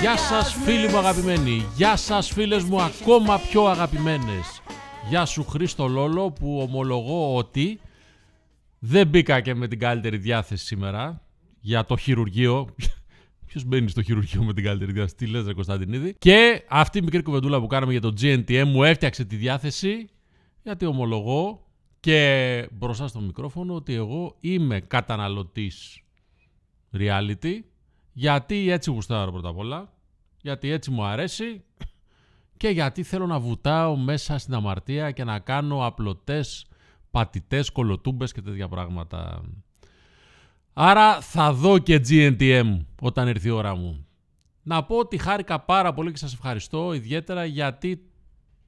Γεια got σας φίλοι μου αγαπημένοι, γεια σας φίλες μου ακόμα πιο αγαπημένες. Γεια σου Χρήστο Λόλο που ομολογώ ότι δεν μπήκα και με την καλύτερη διάθεση σήμερα για το χειρουργείο. Ποιος μπαίνει στο χειρουργείο με την καλύτερη διάθεση, τι λες ρε Κωνσταντινίδη; Και αυτή η μικρή κουβεντούλα που κάναμε για το GNTM μου έφτιαξε τη διάθεση γιατί ομολογώ και μπροστά στο μικρόφωνο ότι εγώ είμαι καταναλωτής reality γιατί έτσι γουστάρω πρώτα απ' όλα γιατί έτσι μου αρέσει και γιατί θέλω να βουτάω μέσα στην αμαρτία και να κάνω απλωτές, πατητές, κολοτούμπες και τέτοια πράγματα. Άρα θα δω και GNTM όταν έρθει η ώρα μου. Να πω ότι χάρηκα πάρα πολύ και σας ευχαριστώ ιδιαίτερα γιατί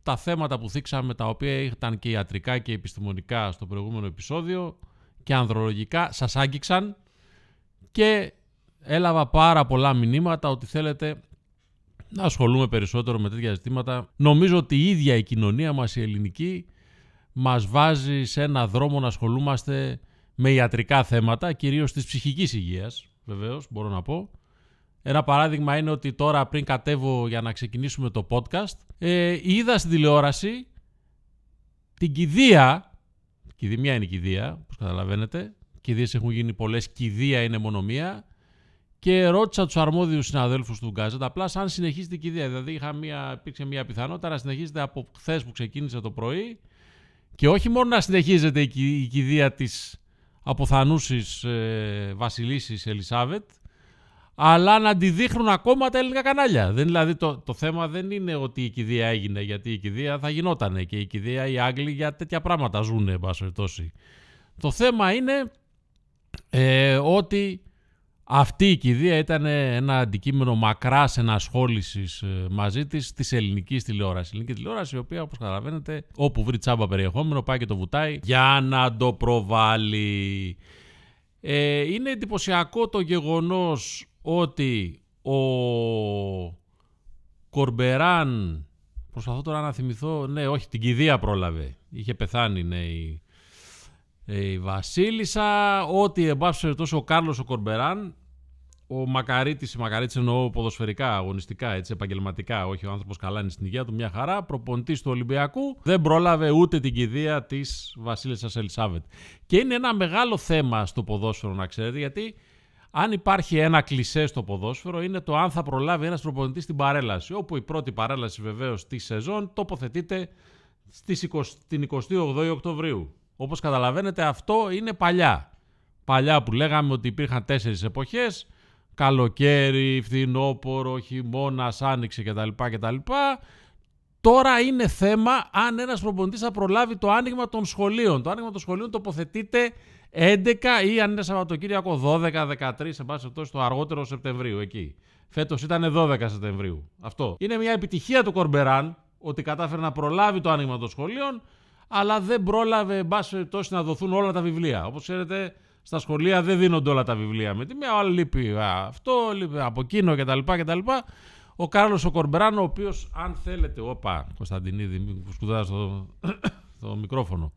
τα θέματα που θίξαμε τα οποία ήταν και ιατρικά και επιστημονικά στο προηγούμενο επεισόδιο και ανδρολογικά σας άγγιξαν και έλαβα πάρα πολλά μηνύματα ότι θέλετε να ασχολούμαι περισσότερο με τέτοια ζητήματα. Νομίζω ότι η ίδια η κοινωνία μας η ελληνική μας βάζει σε ένα δρόμο να ασχολούμαστε με ιατρικά θέματα, κυρίως της ψυχικής υγείας, βεβαίως, μπορώ να πω. Ένα παράδειγμα είναι ότι τώρα πριν κατέβω για να ξεκινήσουμε το podcast, ε, είδα στην τηλεόραση την κηδεία, κηδεία είναι η κηδεία, όπως καταλαβαίνετε, κηδείες έχουν γίνει πολλές, κηδεία είναι μονομία, και ρώτησα τους αρμόδιους συναδέλφους του Γκάζετ απλά σαν συνεχίζει την κηδεία. Δηλαδή είχα μια, υπήρξε μια πιθανότητα να συνεχίζεται από χθες που ξεκίνησε το πρωί και όχι μόνο να συνεχίζεται η, κη- η κηδεία τη αποθανούση ε, Βασιλίσης Ελισάβετ, αλλά να τη δείχνουν ακόμα τα ελληνικά κανάλια. Δεν, δηλαδή το, το θέμα δεν είναι ότι η κηδεία έγινε, γιατί η κηδεία θα γινότανε και η κηδεία οι Άγγλοι για τέτοια πράγματα ζουν, εν πάση περιπτώσει. Το θέμα είναι ε, ότι αυτή η κηδεία ήταν ένα αντικείμενο μακράς ενασχόλησης ε, μαζί της της ελληνικής τηλεόρασης. Η ελληνική τηλεόραση, η οποία όπως καταλαβαίνετε, όπου βρει τσάμπα περιεχόμενο, πάει και το βουτάει για να το προβάλλει. Ε, είναι εντυπωσιακό το γεγονός ότι ο Κορμπεράν, προσπαθώ τώρα να θυμηθώ, ναι όχι την κηδεία πρόλαβε, είχε πεθάνει ναι, η, η Βασίλισσα, ότι εν πάση περιπτώσει ο Κάρλος ο Κορμπεράν, ο Μακαρίτης, η Μακαρίτης εννοώ ποδοσφαιρικά, αγωνιστικά, έτσι, επαγγελματικά, όχι ο άνθρωπος καλά είναι στην υγεία του, μια χαρά, προπονητής του Ολυμπιακού, δεν πρόλαβε ούτε την κηδεία της Βασίλισσας Ελισάβετ. Και είναι ένα μεγάλο θέμα στο ποδόσφαιρο να ξέρετε, γιατί αν υπάρχει ένα κλισέ στο ποδόσφαιρο είναι το αν θα προλάβει ένας προπονητής την παρέλαση, όπου η πρώτη παρέλαση βεβαίως της σεζόν τοποθετείται στις 20, την 28η Οκτωβρίου. Όπως καταλαβαίνετε αυτό είναι παλιά. Παλιά που λέγαμε ότι υπήρχαν τέσσερις εποχές, καλοκαίρι, φθινόπορο, χειμώνας, άνοιξε κτλ. κτλ. Τώρα είναι θέμα αν ένας προπονητής θα προλάβει το άνοιγμα των σχολείων. Το άνοιγμα των σχολείων τοποθετείται 11 ή αν είναι Σαββατοκύριακο 12, 13, σε πάση περιπτώσει το αργότερο Σεπτεμβρίου εκεί. Φέτος ήταν 12 Σεπτεμβρίου. Αυτό. Είναι μια επιτυχία του Κορμπεράν ότι κατάφερε να προλάβει το άνοιγμα των σχολείων αλλά δεν πρόλαβε, εν πάση περιπτώσει, να δοθούν όλα τα βιβλία. Όπως ξέρετε, στα σχολεία δεν δίνονται όλα τα βιβλία. Με τη μία, άλλος λείπει α, αυτό, λείπει από εκείνο κτλ. κτλ. Ο Κάρλος ο Κορμπεράν, ο οποίος, αν θέλετε. Όπα, Κωνσταντινίδη, μην σκουδάζει το, το μικρόφωνο.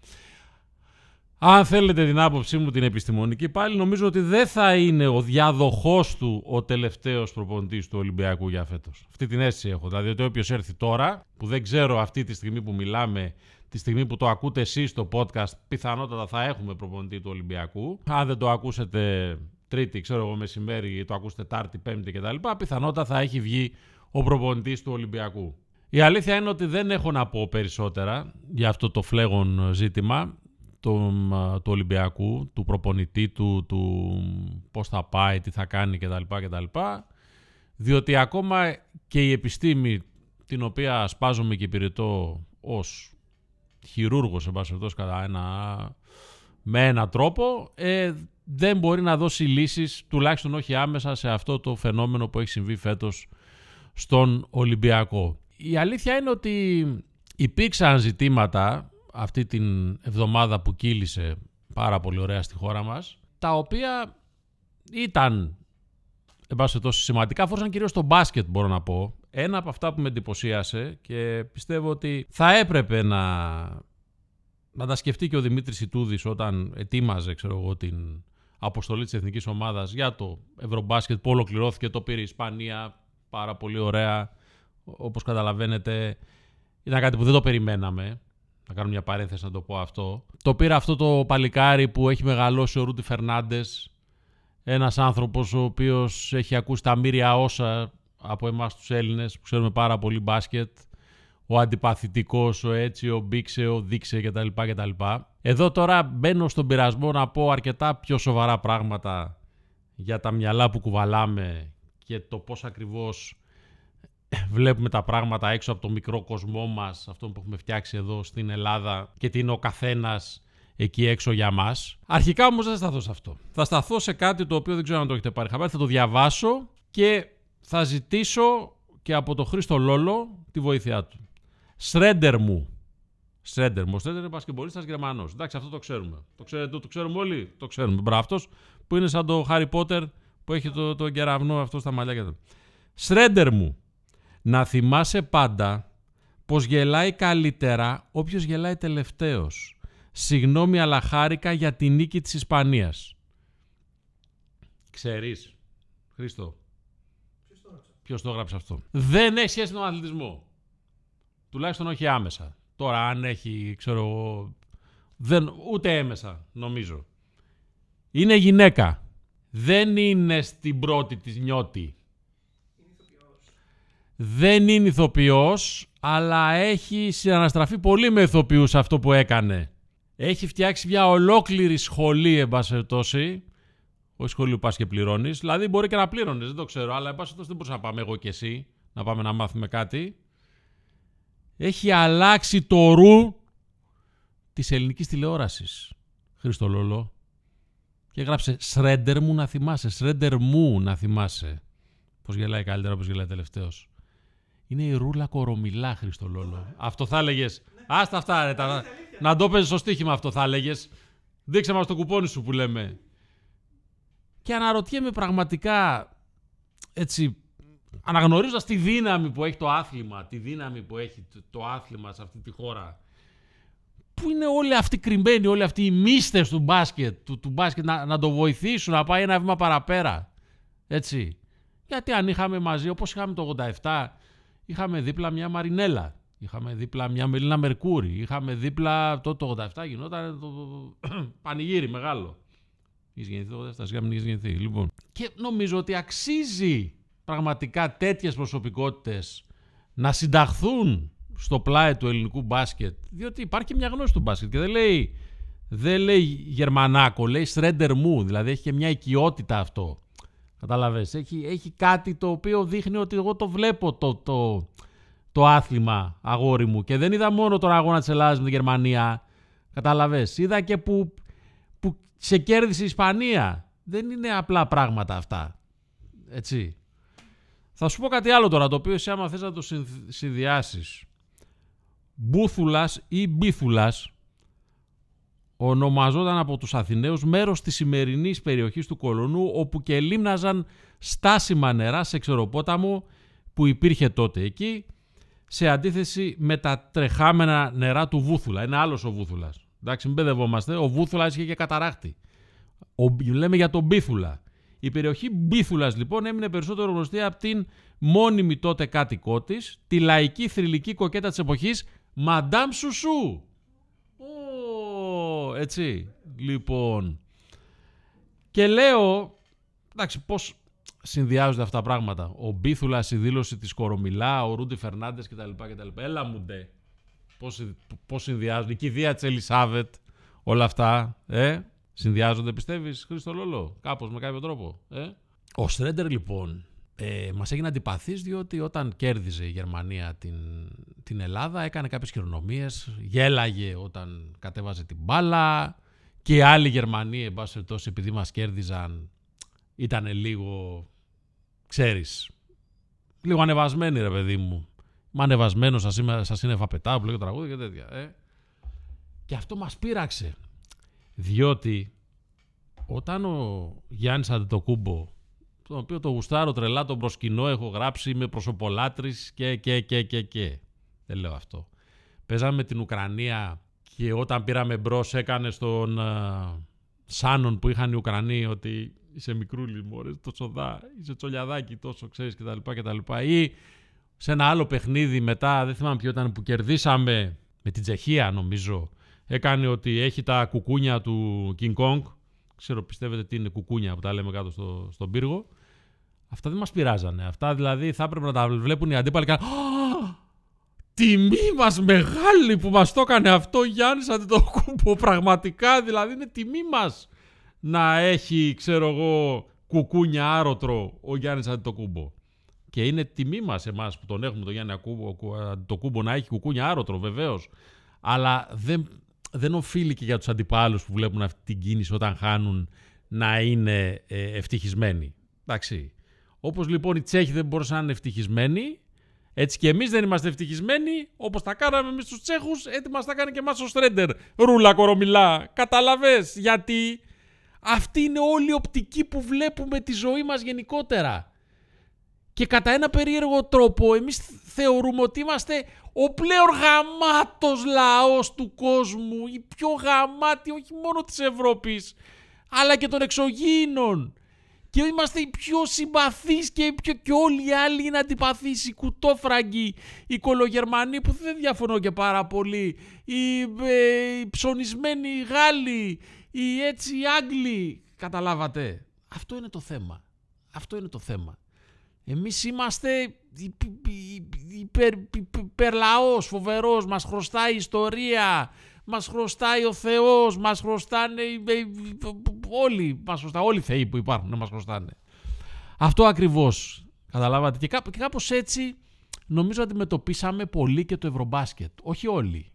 Αν θέλετε την άποψή μου την επιστημονική, πάλι νομίζω ότι δεν θα είναι ο διάδοχός του ο τελευταίος προπονητής του Ολυμπιακού για φέτος. Αυτή την αίσθηση έχω. Δηλαδή ότι όποιος έρθει τώρα, που δεν ξέρω αυτή τη στιγμή που μιλάμε, τη στιγμή που το ακούτε εσείς στο podcast, πιθανότατα θα έχουμε προπονητή του Ολυμπιακού. Αν δεν το ακούσετε Τρίτη, ξέρω εγώ μεσημέρι, το ακούσετε Τάρτη, Πέμπτη κτλ. Πιθανότατα θα έχει βγει ο προπονητής του Ολυμπιακού. Η αλήθεια είναι ότι δεν έχω να πω περισσότερα για αυτό το φλέγον ζήτημα του, του Ολυμπιακού, του προπονητή του, του πώς θα πάει, τι θα κάνει κτλ. κτλ. Διότι ακόμα και η επιστήμη την οποία σπάζομαι και υπηρετώ ως χειρούργος, εν πάση περιπτώσει, κατά ένα, με έναν τρόπο, ε, δεν μπορεί να δώσει λύσεις, τουλάχιστον όχι άμεσα, σε αυτό το φαινόμενο που έχει συμβεί φέτος στον Ολυμπιακό. Η αλήθεια είναι ότι υπήρξαν ζητήματα αυτή την εβδομάδα που κύλησε πάρα πολύ ωραία στη χώρα μας, τα οποία ήταν εν πάση περιπτώσει, σημαντικά αφορούσαν κυρίως το μπάσκετ, μπορώ να πω. Ένα από αυτά που με εντυπωσίασε και πιστεύω ότι θα έπρεπε να, να τα σκεφτεί και ο Δημήτρης Ιτούδης όταν ετοίμαζε ξέρω εγώ, την αποστολή της εθνικής ομάδας για το Ευρωμπάσκετ που ολοκληρώθηκε, το πήρε η Ισπανία, πάρα πολύ ωραία. Όπως καταλαβαίνετε, ήταν κάτι που δεν το περιμέναμε. Να κάνω μια παρένθεση να το πω αυτό. Το πήρε αυτό το παλικάρι που έχει μεγαλώσει ο Ρούντι Φερνάντες, ένας άνθρωπος ο οποίος έχει ακούσει τα μύρια όσα από εμάς τους Έλληνες που ξέρουμε πάρα πολύ μπάσκετ, ο αντιπαθητικός, ο έτσι, ο μπήξε, ο δείξε κτλ. κτλ. Εδώ τώρα μπαίνω στον πειρασμό να πω αρκετά πιο σοβαρά πράγματα για τα μυαλά που κουβαλάμε και το πώς ακριβώς βλέπουμε τα πράγματα έξω από το μικρό κοσμό μας, αυτό που έχουμε φτιάξει εδώ στην Ελλάδα και τι είναι ο καθένας εκεί έξω για μας. Αρχικά όμως δεν θα σταθώ σε αυτό. Θα σταθώ σε κάτι το οποίο δεν ξέρω αν το έχετε πάρει χαμπάρι, θα το διαβάσω και θα ζητήσω και από τον Χρήστο Λόλο τη βοήθειά του. Σρέντερ μου. Σρέντερ μου. Ο Σρέντερ είναι πασκεμπολίστα Γερμανός. Εντάξει, αυτό το ξέρουμε. Το, ξέρετε, το ξέρουμε όλοι. Το ξέρουμε. Μπράβο που είναι σαν το Χάρι Πότερ που έχει το, το κεραυνό αυτό στα μαλλιά. Σρέντερ μου. Να θυμάσαι πάντα πως γελάει καλύτερα όποιος γελάει τελευταίος. Συγγνώμη αλλά χάρηκα για τη νίκη της Ισπανίας. Ξέρεις, Χρήστο. Ποιος το έγραψε αυτό. Δεν έχει σχέση με τον αθλητισμό. Τουλάχιστον όχι άμεσα. Τώρα αν έχει, ξέρω εγώ, δεν, ούτε έμεσα νομίζω. Είναι γυναίκα. Δεν είναι στην πρώτη της νιώτη. Δεν είναι ηθοποιός, αλλά έχει συναναστραφεί πολύ με ηθοποιούς αυτό που έκανε. Έχει φτιάξει μια ολόκληρη σχολή, εν πάση Όχι σχολείο πας και πληρώνεις. Δηλαδή μπορεί και να πλήρωνες, δεν το ξέρω, αλλά εν πάση δεν μπορούσα να πάμε εγώ και εσύ να πάμε να μάθουμε κάτι έχει αλλάξει το ρου της ελληνικής τηλεόρασης. Χρήστο Λόλο. Και έγραψε «Σρέντερ μου να θυμάσαι, σρέντερ μου να θυμάσαι». Πώς γελάει καλύτερα, πώς γελάει τελευταίος. Είναι η ρούλα κορομιλά, Χρήστο Λόλο. Αυτό θα έλεγες. Άστα αυτά, ρε. Τα... Να το παίζεις στο στοίχημα αυτό, θα έλεγες. Δείξε μας το κουπόνι σου που λέμε. Και αναρωτιέμαι πραγματικά, έτσι, αναγνωρίζοντα τη δύναμη που έχει το άθλημα, τη δύναμη που έχει το άθλημα σε αυτή τη χώρα, πού είναι όλοι αυτοί κρυμμένοι, όλοι αυτοί οι μίστες του μπάσκετ, του, του μπάσκετ να, να το βοηθήσουν να πάει ένα βήμα παραπέρα. Έτσι. Γιατί αν είχαμε μαζί, όπως είχαμε το 87, είχαμε δίπλα μια Μαρινέλα, είχαμε δίπλα μια Μελίνα Μερκούρη, είχαμε δίπλα το, το 87 γινόταν το, πανηγύρι μεγάλο. Είχε γεννηθεί το 87, σιγά μην γεννηθεί. Λοιπόν. Και νομίζω ότι αξίζει πραγματικά τέτοιες προσωπικότητες να συνταχθούν στο πλάι του ελληνικού μπάσκετ, διότι υπάρχει μια γνώση του μπάσκετ και δεν λέει, δεν λέει Γερμανάκο, λέει Σρέντερ μου, δηλαδή έχει και μια οικειότητα αυτό. Καταλαβες, έχει, έχει κάτι το οποίο δείχνει ότι εγώ το βλέπω το, το, το άθλημα αγόρι μου και δεν είδα μόνο τον αγώνα της Ελλάδας με τη Γερμανία, καταλαβες, είδα και που, που σε κέρδισε η Ισπανία. Δεν είναι απλά πράγματα αυτά, έτσι. Θα σου πω κάτι άλλο τώρα, το οποίο εσύ άμα θες να το συνδυάσεις. Μπούθουλας ή Μπίθουλας ονομαζόταν από τους Αθηναίους μέρος της σημερινής περιοχής του Κολονού όπου και λίμναζαν στάσιμα νερά σε ξεροπόταμο που υπήρχε τότε εκεί σε αντίθεση με τα τρεχάμενα νερά του Βούθουλα. Είναι άλλος ο Βούθουλας. Εντάξει, μην παιδευόμαστε. Ο Βούθουλας είχε και καταράχτη. Ο, λέμε για τον Μπίθουλα. Η περιοχή Μπίθουλας λοιπόν έμεινε περισσότερο γνωστή από την μόνιμη τότε κάτοικό της, τη λαϊκή θρηλυκή κοκέτα της εποχής, Μαντάμ Σουσού. Ω, έτσι. Λοιπόν. Και λέω, εντάξει, πώς συνδυάζονται αυτά τα πράγματα. Ο Μπίθουλας, η δήλωση της Κορομιλά, ο Ρούντι Φερνάντες κτλ. κτλ. Έλα μου ντε. Πώς συνδυάζονται. Η κηδεία της Ελισάβετ, όλα αυτά. Ε, Συνδυάζονται, πιστεύεις, Χρήστο Λόλο, κάπως με κάποιο τρόπο. Ε; Ο Στρέντερ, λοιπόν, ε, μας έγινε αντιπαθής διότι όταν κέρδιζε η Γερμανία την, την Ελλάδα έκανε κάποιες χειρονομίες, γέλαγε όταν κατέβαζε την μπάλα και άλλοι Γερμανοί, εν πάση περιπτώσει, επειδή μας κέρδιζαν, ήταν λίγο, ξέρεις, λίγο ανεβασμένοι, ρε παιδί μου. Είμαι ανεβασμένο, σας είναι φαπετά που λέει το τραγούδι και τέτοια. Ε. Και αυτό μας πείραξε. Διότι όταν ο Γιάννης Αντετοκούμπο τον οποίο το γουστάρω τρελά, τον προσκυνώ, έχω γράψει, είμαι προσωπολάτρης και, και, και, και, και. Δεν λέω αυτό. Παίζαμε με την Ουκρανία και όταν πήραμε μπρος έκανε στον uh, Σάνον που είχαν οι Ουκρανοί ότι είσαι μικρούλη μωρέ, τόσο δά, είσαι τσολιαδάκι τόσο ξέρεις κτλ. κτλ. Ή σε ένα άλλο παιχνίδι μετά, δεν θυμάμαι ποιο ήταν, που κερδίσαμε με την Τσεχία νομίζω, έκανε ότι έχει τα κουκούνια του King Kong, ξέρω πιστεύετε τι είναι κουκούνια που τα λέμε κάτω στο, στον πύργο, αυτά δεν μας πειράζανε. Αυτά δηλαδή θα έπρεπε να τα βλέπουν οι αντίπαλοι και Τιμή μας μεγάλη που μας το έκανε αυτό Γιάννης Αντιτοκούμπο. Πραγματικά δηλαδή είναι τιμή μας να έχει ξέρω εγώ κουκούνια άρωτρο ο Γιάννης Αντιτοκούμπο. Και είναι τιμή μας εμάς που τον έχουμε τον Γιάννη Αντιτοκούμπο να έχει κουκούνια άρωτρο βεβαίως. Αλλά δεν, δεν οφείλει και για τους αντιπάλους που βλέπουν αυτή την κίνηση όταν χάνουν να είναι ε, ευτυχισμένοι. Εντάξει. Όπως λοιπόν οι Τσέχοι δεν μπορούσαν να είναι ευτυχισμένοι, έτσι και εμείς δεν είμαστε ευτυχισμένοι όπως τα κάναμε εμείς τους Τσέχους, έτσι μας τα κάνει και εμάς ο Στρέντερ. Ρούλα κορομιλά. Καταλαβέ γιατί αυτή είναι όλη η οπτική που βλέπουμε τη ζωή μας γενικότερα. Και κατά ένα περίεργο τρόπο εμείς θεωρούμε ότι είμαστε ο πλέον γαμάτος λαός του κόσμου, η πιο γαμάτη όχι μόνο της Ευρώπης, αλλά και των εξωγήινων και είμαστε οι πιο συμπαθείς και, πιο, και όλοι οι άλλοι είναι αντιπαθείς, οι κουτόφραγκοι, οι κολογερμανοί που δεν διαφωνώ και πάρα πολύ, οι, ε, οι ψωνισμένοι Γάλλοι, οι έτσι οι Άγγλοι, καταλάβατε. Αυτό είναι το θέμα. Αυτό είναι το θέμα. Εμείς είμαστε υπερ, υπερλαός, φοβερός, μας χρωστάει ιστορία, μας χρωστάει ο Θεός, μας χρωστάνε όλοι, μας χρωστάνε, όλοι οι θεοί που υπάρχουν να μας χρωστάνε. Αυτό ακριβώς, καταλάβατε. Και, κάπως, και κάπως έτσι νομίζω αντιμετωπίσαμε πολύ και το Ευρωμπάσκετ. Όχι όλοι.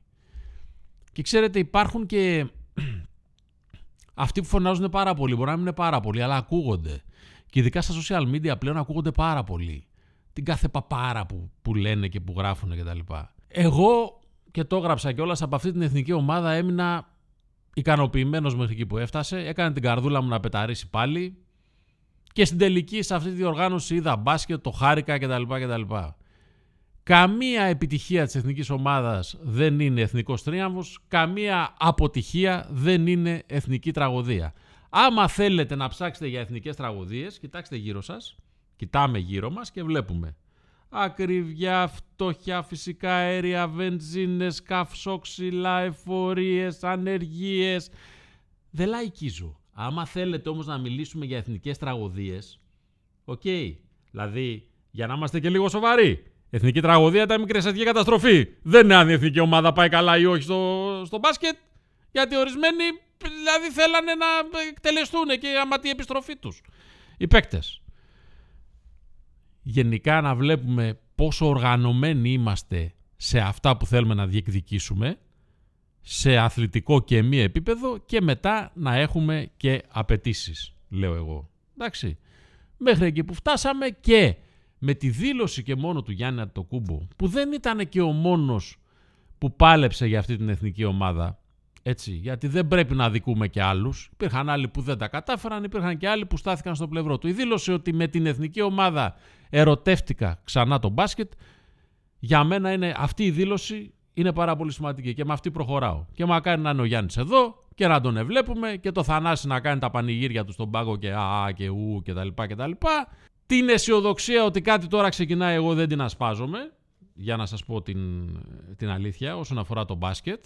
Και ξέρετε υπάρχουν και αυτοί που φωνάζουν πάρα πολύ, μπορεί να μην είναι πάρα πολύ, αλλά ακούγονται. Και ειδικά στα social media πλέον ακούγονται πάρα πολύ. Την κάθε παπάρα που, που λένε και που γράφουν κτλ. Εγώ και το έγραψα κιόλας από αυτή την εθνική ομάδα έμεινα ικανοποιημένος μέχρι εκεί που έφτασε. Έκανε την καρδούλα μου να πεταρίσει πάλι. Και στην τελική σε αυτή τη διοργάνωση είδα μπάσκετ, το χάρηκα κτλ. κτλ. Καμία επιτυχία της εθνικής ομάδας δεν είναι εθνικός τρίαμβος, καμία αποτυχία δεν είναι εθνική τραγωδία. Άμα θέλετε να ψάξετε για εθνικές τραγωδίες, κοιτάξτε γύρω σας, κοιτάμε γύρω μας και βλέπουμε Ακριβιά, φτώχεια, φυσικά αέρια, βενζίνες, καυσόξυλα, εφορίες, ανεργίες. Δεν λαϊκίζω. Άμα θέλετε όμως να μιλήσουμε για εθνικές τραγωδίες, OK. Okay. Δηλαδή, για να είμαστε και λίγο σοβαροί. Εθνική τραγωδία ήταν μικρή καταστροφή. Δεν είναι αν η εθνική ομάδα πάει καλά ή όχι στο, στο μπάσκετ. Γιατί ορισμένοι δηλαδή θέλανε να εκτελεστούν και άμα τη επιστροφή τους. Οι παίκτες γενικά να βλέπουμε πόσο οργανωμένοι είμαστε σε αυτά που θέλουμε να διεκδικήσουμε σε αθλητικό και μη επίπεδο και μετά να έχουμε και απαιτήσεις, λέω εγώ. Εντάξει. Μέχρι εκεί που φτάσαμε και με τη δήλωση και μόνο του Γιάννη Αντοκούμπο που δεν ήταν και ο μόνος που πάλεψε για αυτή την εθνική ομάδα έτσι, γιατί δεν πρέπει να δικούμε και άλλους. Υπήρχαν άλλοι που δεν τα κατάφεραν, υπήρχαν και άλλοι που στάθηκαν στο πλευρό του. Η δήλωση ότι με την εθνική ομάδα ερωτεύτηκα ξανά το μπάσκετ, για μένα είναι αυτή η δήλωση είναι πάρα πολύ σημαντική και με αυτή προχωράω. Και μακάρι να είναι ο Γιάννης εδώ και να τον ευλέπουμε και το Θανάση να κάνει τα πανηγύρια του στον πάγκο και α και ου και τα λοιπά και τα λοιπά. Την αισιοδοξία ότι κάτι τώρα ξεκινάει εγώ δεν την ασπάζομαι για να σας πω την, την αλήθεια όσον αφορά το μπάσκετ.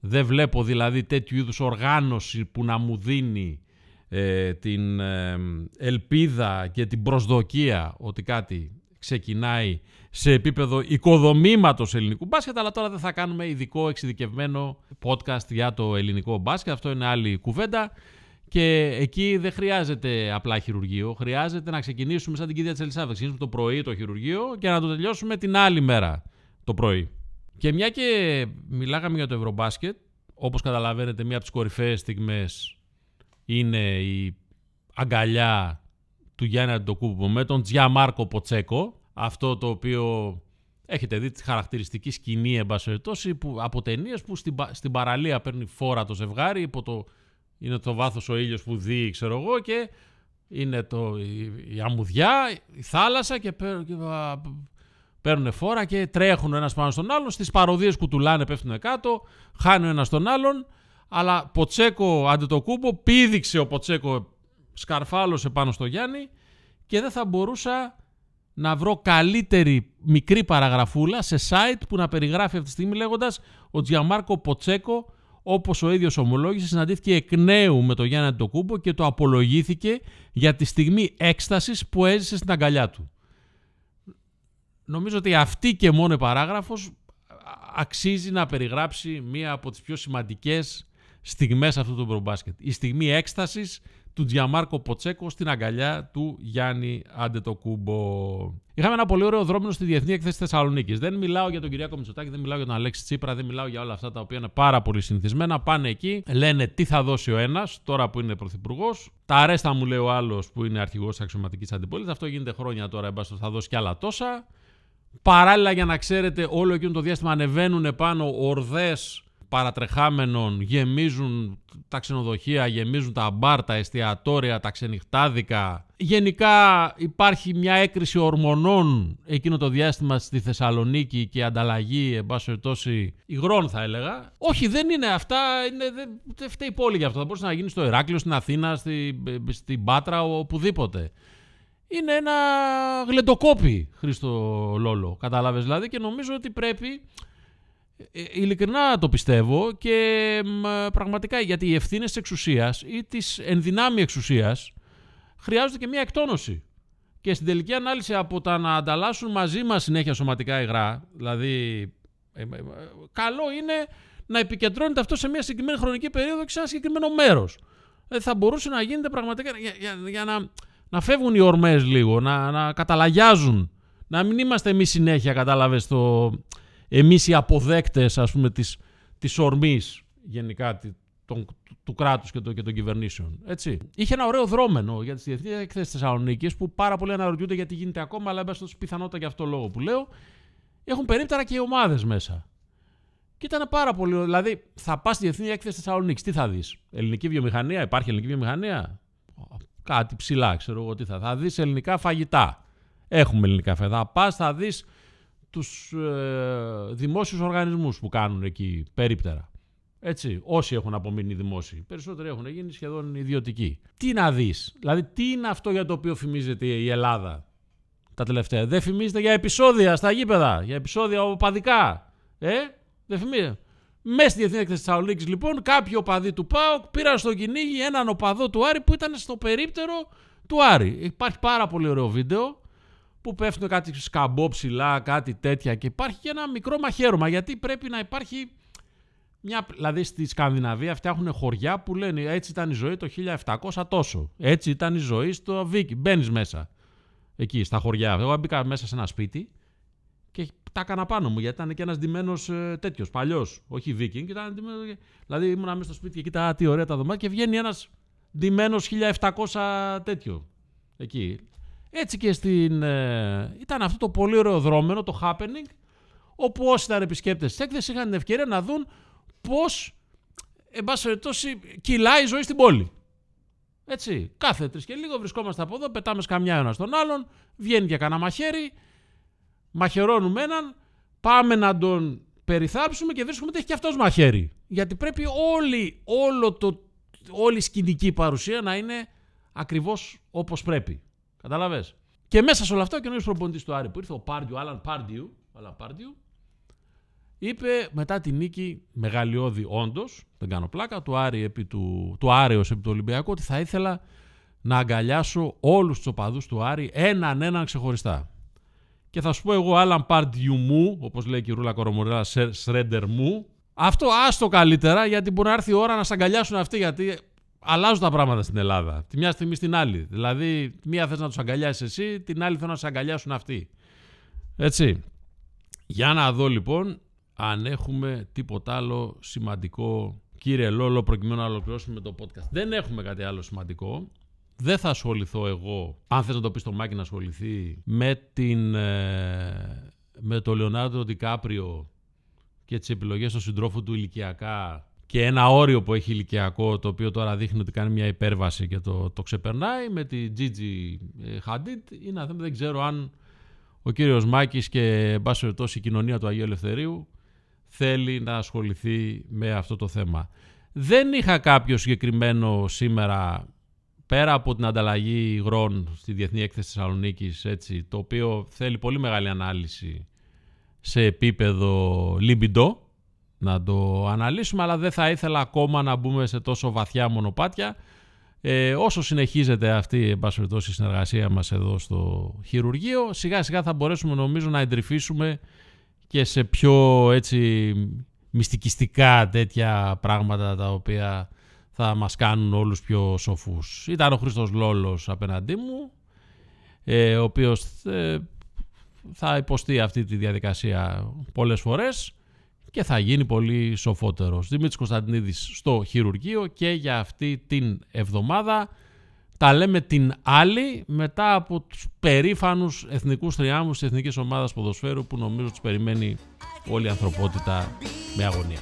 Δεν βλέπω δηλαδή τέτοιου είδους οργάνωση που να μου δίνει ε, την ε, ελπίδα και την προσδοκία ότι κάτι ξεκινάει σε επίπεδο οικοδομήματος ελληνικού μπάσκετ, αλλά τώρα δεν θα κάνουμε ειδικό εξειδικευμένο podcast για το ελληνικό μπάσκετ. Αυτό είναι άλλη κουβέντα. Και εκεί δεν χρειάζεται απλά χειρουργείο. Χρειάζεται να ξεκινήσουμε σαν την κυρία της Ελισάβετς. Ξεκινήσουμε το πρωί το χειρουργείο και να το τελειώσουμε την άλλη μέρα το πρωί. Και μια και μιλάγαμε για το Ευρωμπάσκετ, όπως καταλαβαίνετε μία από τις κορυφαίες στιγμές είναι η αγκαλιά του Γιάννη Αντοκούπου με τον Τζιαμάρκο Ποτσέκο, αυτό το οποίο έχετε δει τη χαρακτηριστική σκηνή εμπασχετώσει που, από ταινίες που στην, στην παραλία παίρνει φόρα το ζευγάρι, υπό το, είναι το βάθος ο ήλιος που δει ξέρω εγώ και Είναι το, η, η αμμουδιά, η θάλασσα και, παίρ- και α, παίρνουν φόρα και τρέχουν ο ένας πάνω στον άλλον. Στις παροδίες κουτουλάνε, πέφτουν κάτω, χάνει ο ένας τον άλλον. Αλλά Ποτσέκο αντιτοκούμπο, πήδηξε ο Ποτσέκο, σκαρφάλωσε πάνω στο Γιάννη και δεν θα μπορούσα να βρω καλύτερη μικρή παραγραφούλα σε site που να περιγράφει αυτή τη στιγμή λέγοντας ο Τζιαμάρκο Ποτσέκο όπως ο ίδιος ομολόγησε συναντήθηκε εκ νέου με τον Γιάννη Αντιτοκούμπο και το απολογήθηκε για τη στιγμή έκστασης που έζησε στην αγκαλιά του. Νομίζω ότι αυτή και μόνο η παράγραφος αξίζει να περιγράψει μία από τις πιο σημαντικές στιγμές αυτού του προμπάσκετ. Η στιγμή έκστασης του Τζιαμάρκο Ποτσέκο στην αγκαλιά του Γιάννη Αντετοκούμπο. Είχαμε ένα πολύ ωραίο δρόμο στη Διεθνή Εκθέση Θεσσαλονίκης. Δεν μιλάω για τον Κυριάκο Μητσοτάκη, δεν μιλάω για τον Αλέξη Τσίπρα, δεν μιλάω για όλα αυτά τα οποία είναι πάρα πολύ συνηθισμένα. Πάνε εκεί, λένε τι θα δώσει ο ένας, τώρα που είναι πρωθυπουργός. Τα αρέστα μου λέει ο άλλος που είναι αρχηγός της αξιωματικής αντιπολίτευσης. Αυτό γίνεται χρόνια τώρα, εμπάστο, θα δώσει κι άλλα τόσα. Παράλληλα, για να ξέρετε, όλο εκείνο το διάστημα ανεβαίνουν πάνω ορδές παρατρεχάμενων, γεμίζουν τα ξενοδοχεία, γεμίζουν τα μπαρ, τα εστιατόρια, τα ξενυχτάδικα. Γενικά υπάρχει μια έκρηση ορμονών εκείνο το διάστημα στη Θεσσαλονίκη και ανταλλαγή, εν πάση περιπτώσει, υγρών θα έλεγα. Όχι, δεν είναι αυτά, είναι, δεν, δεν φταίει πόλη για αυτό. Θα μπορούσε να γίνει στο Ηράκλειο, στην Αθήνα, στη, στην Πάτρα, οπουδήποτε είναι ένα γλεντοκόπι, Χρήστο Λόλο. Κατάλαβες δηλαδή και νομίζω ότι πρέπει, ε, ειλικρινά το πιστεύω και μ, πραγματικά γιατί οι ευθύνες της εξουσίας ή της ενδυνάμει εξουσίας χρειάζονται και μια εκτόνωση. Και στην τελική ανάλυση από τα να ανταλλάσσουν μαζί μας συνέχεια σωματικά υγρά, δηλαδή ε, ε, ε, καλό είναι να επικεντρώνεται αυτό σε μια συγκεκριμένη χρονική περίοδο και σε ένα συγκεκριμένο μέρος. Ε, θα μπορούσε να γίνεται πραγματικά για, για, για να, να φεύγουν οι ορμές λίγο, να, να καταλαγιάζουν. Να μην είμαστε εμείς συνέχεια, κατάλαβες, το, εμείς οι αποδέκτες, ας πούμε, της, της ορμής γενικά τη- των, του, του κράτους και, το, και των κυβερνήσεων. Έτσι. Είχε ένα ωραίο δρόμενο για τις διεθνείς εκθέσεις Θεσσαλονίκης που πάρα πολλοί αναρωτιούνται γιατί γίνεται ακόμα, αλλά έμπασε πιθανότητα για αυτό το λόγο που λέω. Έχουν περίπτερα και οι ομάδες μέσα. Και ήταν πάρα πολύ. Δηλαδή, θα πας στη Διεθνή Έκθεση Θεσσαλονίκης, τι θα δεις; Ελληνική βιομηχανία, υπάρχει ελληνική βιομηχανία; Κάτι ψηλά, ξέρω εγώ τι θα. Θα δεις ελληνικά φαγητά. Έχουμε ελληνικά φαγητά. Θα πας, θα δεις τους ε, δημόσιους οργανισμούς που κάνουν εκεί περίπτερα. Έτσι, όσοι έχουν απομείνει δημόσιοι. Περισσότεροι έχουν γίνει σχεδόν ιδιωτικοί. Τι να δεις, δηλαδή τι είναι αυτό για το οποίο φημίζεται η Ελλάδα τα τελευταία; Δεν φημίζεται για επεισόδια στα γήπεδα, για επεισόδια οπαδικά. Ε, δεν φημίζεται. Μέσα στη Διεθνή Έκθεση Θεσσαλονίκης, λοιπόν, κάποιοι οπαδοί του ΠΑΟΚ πήραν στο κυνήγι έναν οπαδό του Άρη που ήταν στο περίπτερο του Άρη. Υπάρχει πάρα πολύ ωραίο βίντεο που πέφτουν κάτι σκαμπό ψηλά, κάτι τέτοια και υπάρχει και ένα μικρό μαχαίρωμα γιατί πρέπει να υπάρχει μια, δηλαδή στη Σκανδιναβία φτιάχνουν χωριά που λένε έτσι ήταν η ζωή το 1700 τόσο. Έτσι ήταν η ζωή στο Βίκυ. Μπαίνεις μέσα εκεί στα χωριά. Εγώ μπήκα μέσα σε ένα σπίτι και τα έκανα πάνω μου γιατί ήταν και ένας ντυμένος ε, τέτοιος, παλιός. Όχι Βίκινγκ. Ήταν ντυμένος, δηλαδή ήμουν μέσα στο σπίτι και κοίτα τι ωραία τα δωμάτια και βγαίνει ένας ντυμένος 1700 τέτοιο. Εκεί. Έτσι και στην. ε, ήταν αυτό το πολύ ωραίο δρόμενο, το happening, όπου όσοι ήταν επισκέπτες της έκθεσης είχαν την ευκαιρία να δουν πώς, εν πάση περιπτώσει, κυλάει η ζωή στην πόλη. Έτσι, κάθε τρεις και λίγο βρισκόμαστε από εδώ, πετάμε σκαμιά ένα στον άλλον, βγαίνει και κανένα μαχαίρι, μαχαιρώνουμε έναν, πάμε να τον περιθάψουμε και βρίσκουμε ότι έχει και αυτός μαχαίρι. Γιατί πρέπει όλη, όλο το, όλη η σκηνική παρουσία να είναι ακριβώς όπως πρέπει. Καταλαβες; Και μέσα σε όλα αυτά ο καινούριο προπονητής του Άρη που ήρθε ο Πάρντιου, Άλαν Πάρντιου, Άλαν Πάρντιου, είπε μετά τη νίκη μεγαλειώδη όντως, δεν κάνω πλάκα, του, Άρη επί του, του Άρεος επί του Ολυμπιακού, ότι θα ήθελα να αγκαλιάσω όλους τους οπαδούς του Άρη έναν έναν ξεχωριστά. Και θα σου πω εγώ, Άλαν Πάρντιου μου, όπως λέει και η Ρούλα Κορομορέλα, Σρέντερ μου, αυτό άστο καλύτερα γιατί μπορεί να έρθει η ώρα να σε αγκαλιάσουν αυτοί γιατί αλλάζουν τα πράγματα στην Ελλάδα. Τη μια στιγμή στην άλλη. Δηλαδή, τη μία θες να τους αγκαλιάσεις εσύ, την άλλη θέλω να σε αγκαλιάσουν αυτοί. Έτσι. Για να δω λοιπόν αν έχουμε τίποτα άλλο σημαντικό, κύριε Λόλο, προκειμένου να ολοκληρώσουμε το podcast. Δεν έχουμε κάτι άλλο σημαντικό. Δεν θα ασχοληθώ εγώ, αν θες να το πεις στο Μάκη να ασχοληθεί, με, την, ε, με το Λεωνάρντο Ντικάπριο και τις επιλογές του συντρόφου του ηλικιακά και ένα όριο που έχει ηλικιακό το οποίο τώρα δείχνει ότι κάνει μια υπέρβαση και το, το ξεπερνάει με τη Gigi Hadid είναι θέμα δεν ξέρω αν ο κύριος Μάκης και εν πάση η κοινωνία του Αγίου Ελευθερίου θέλει να ασχοληθεί με αυτό το θέμα. Δεν είχα κάποιο συγκεκριμένο σήμερα πέρα από την ανταλλαγή υγρών στη Διεθνή Έκθεση Θεσσαλονίκης, το οποίο θέλει πολύ μεγάλη ανάλυση σε επίπεδο λιμπιντό, να το αναλύσουμε, αλλά δεν θα ήθελα ακόμα να μπούμε σε τόσο βαθιά μονοπάτια. Ε, όσο συνεχίζεται αυτή η συνεργασία μας εδώ στο χειρουργείο, σιγά σιγά θα μπορέσουμε νομίζω να εντρυφήσουμε και σε πιο έτσι μυστικιστικά τέτοια πράγματα τα οποία θα μας κάνουν όλους πιο σοφούς. Ήταν ο Χρήστος Λόλος απέναντί μου, ε, ο οποίος ε, θα υποστεί αυτή τη διαδικασία πολλές φορές και θα γίνει πολύ σοφότερος. Δημήτρης Κωνσταντινίδης στο χειρουργείο και για αυτή την εβδομάδα τα λέμε την άλλη μετά από τους περήφανους εθνικούς τριάμους της Εθνικής Ομάδας Ποδοσφαίρου που νομίζω τους περιμένει όλη η ανθρωπότητα με αγωνία.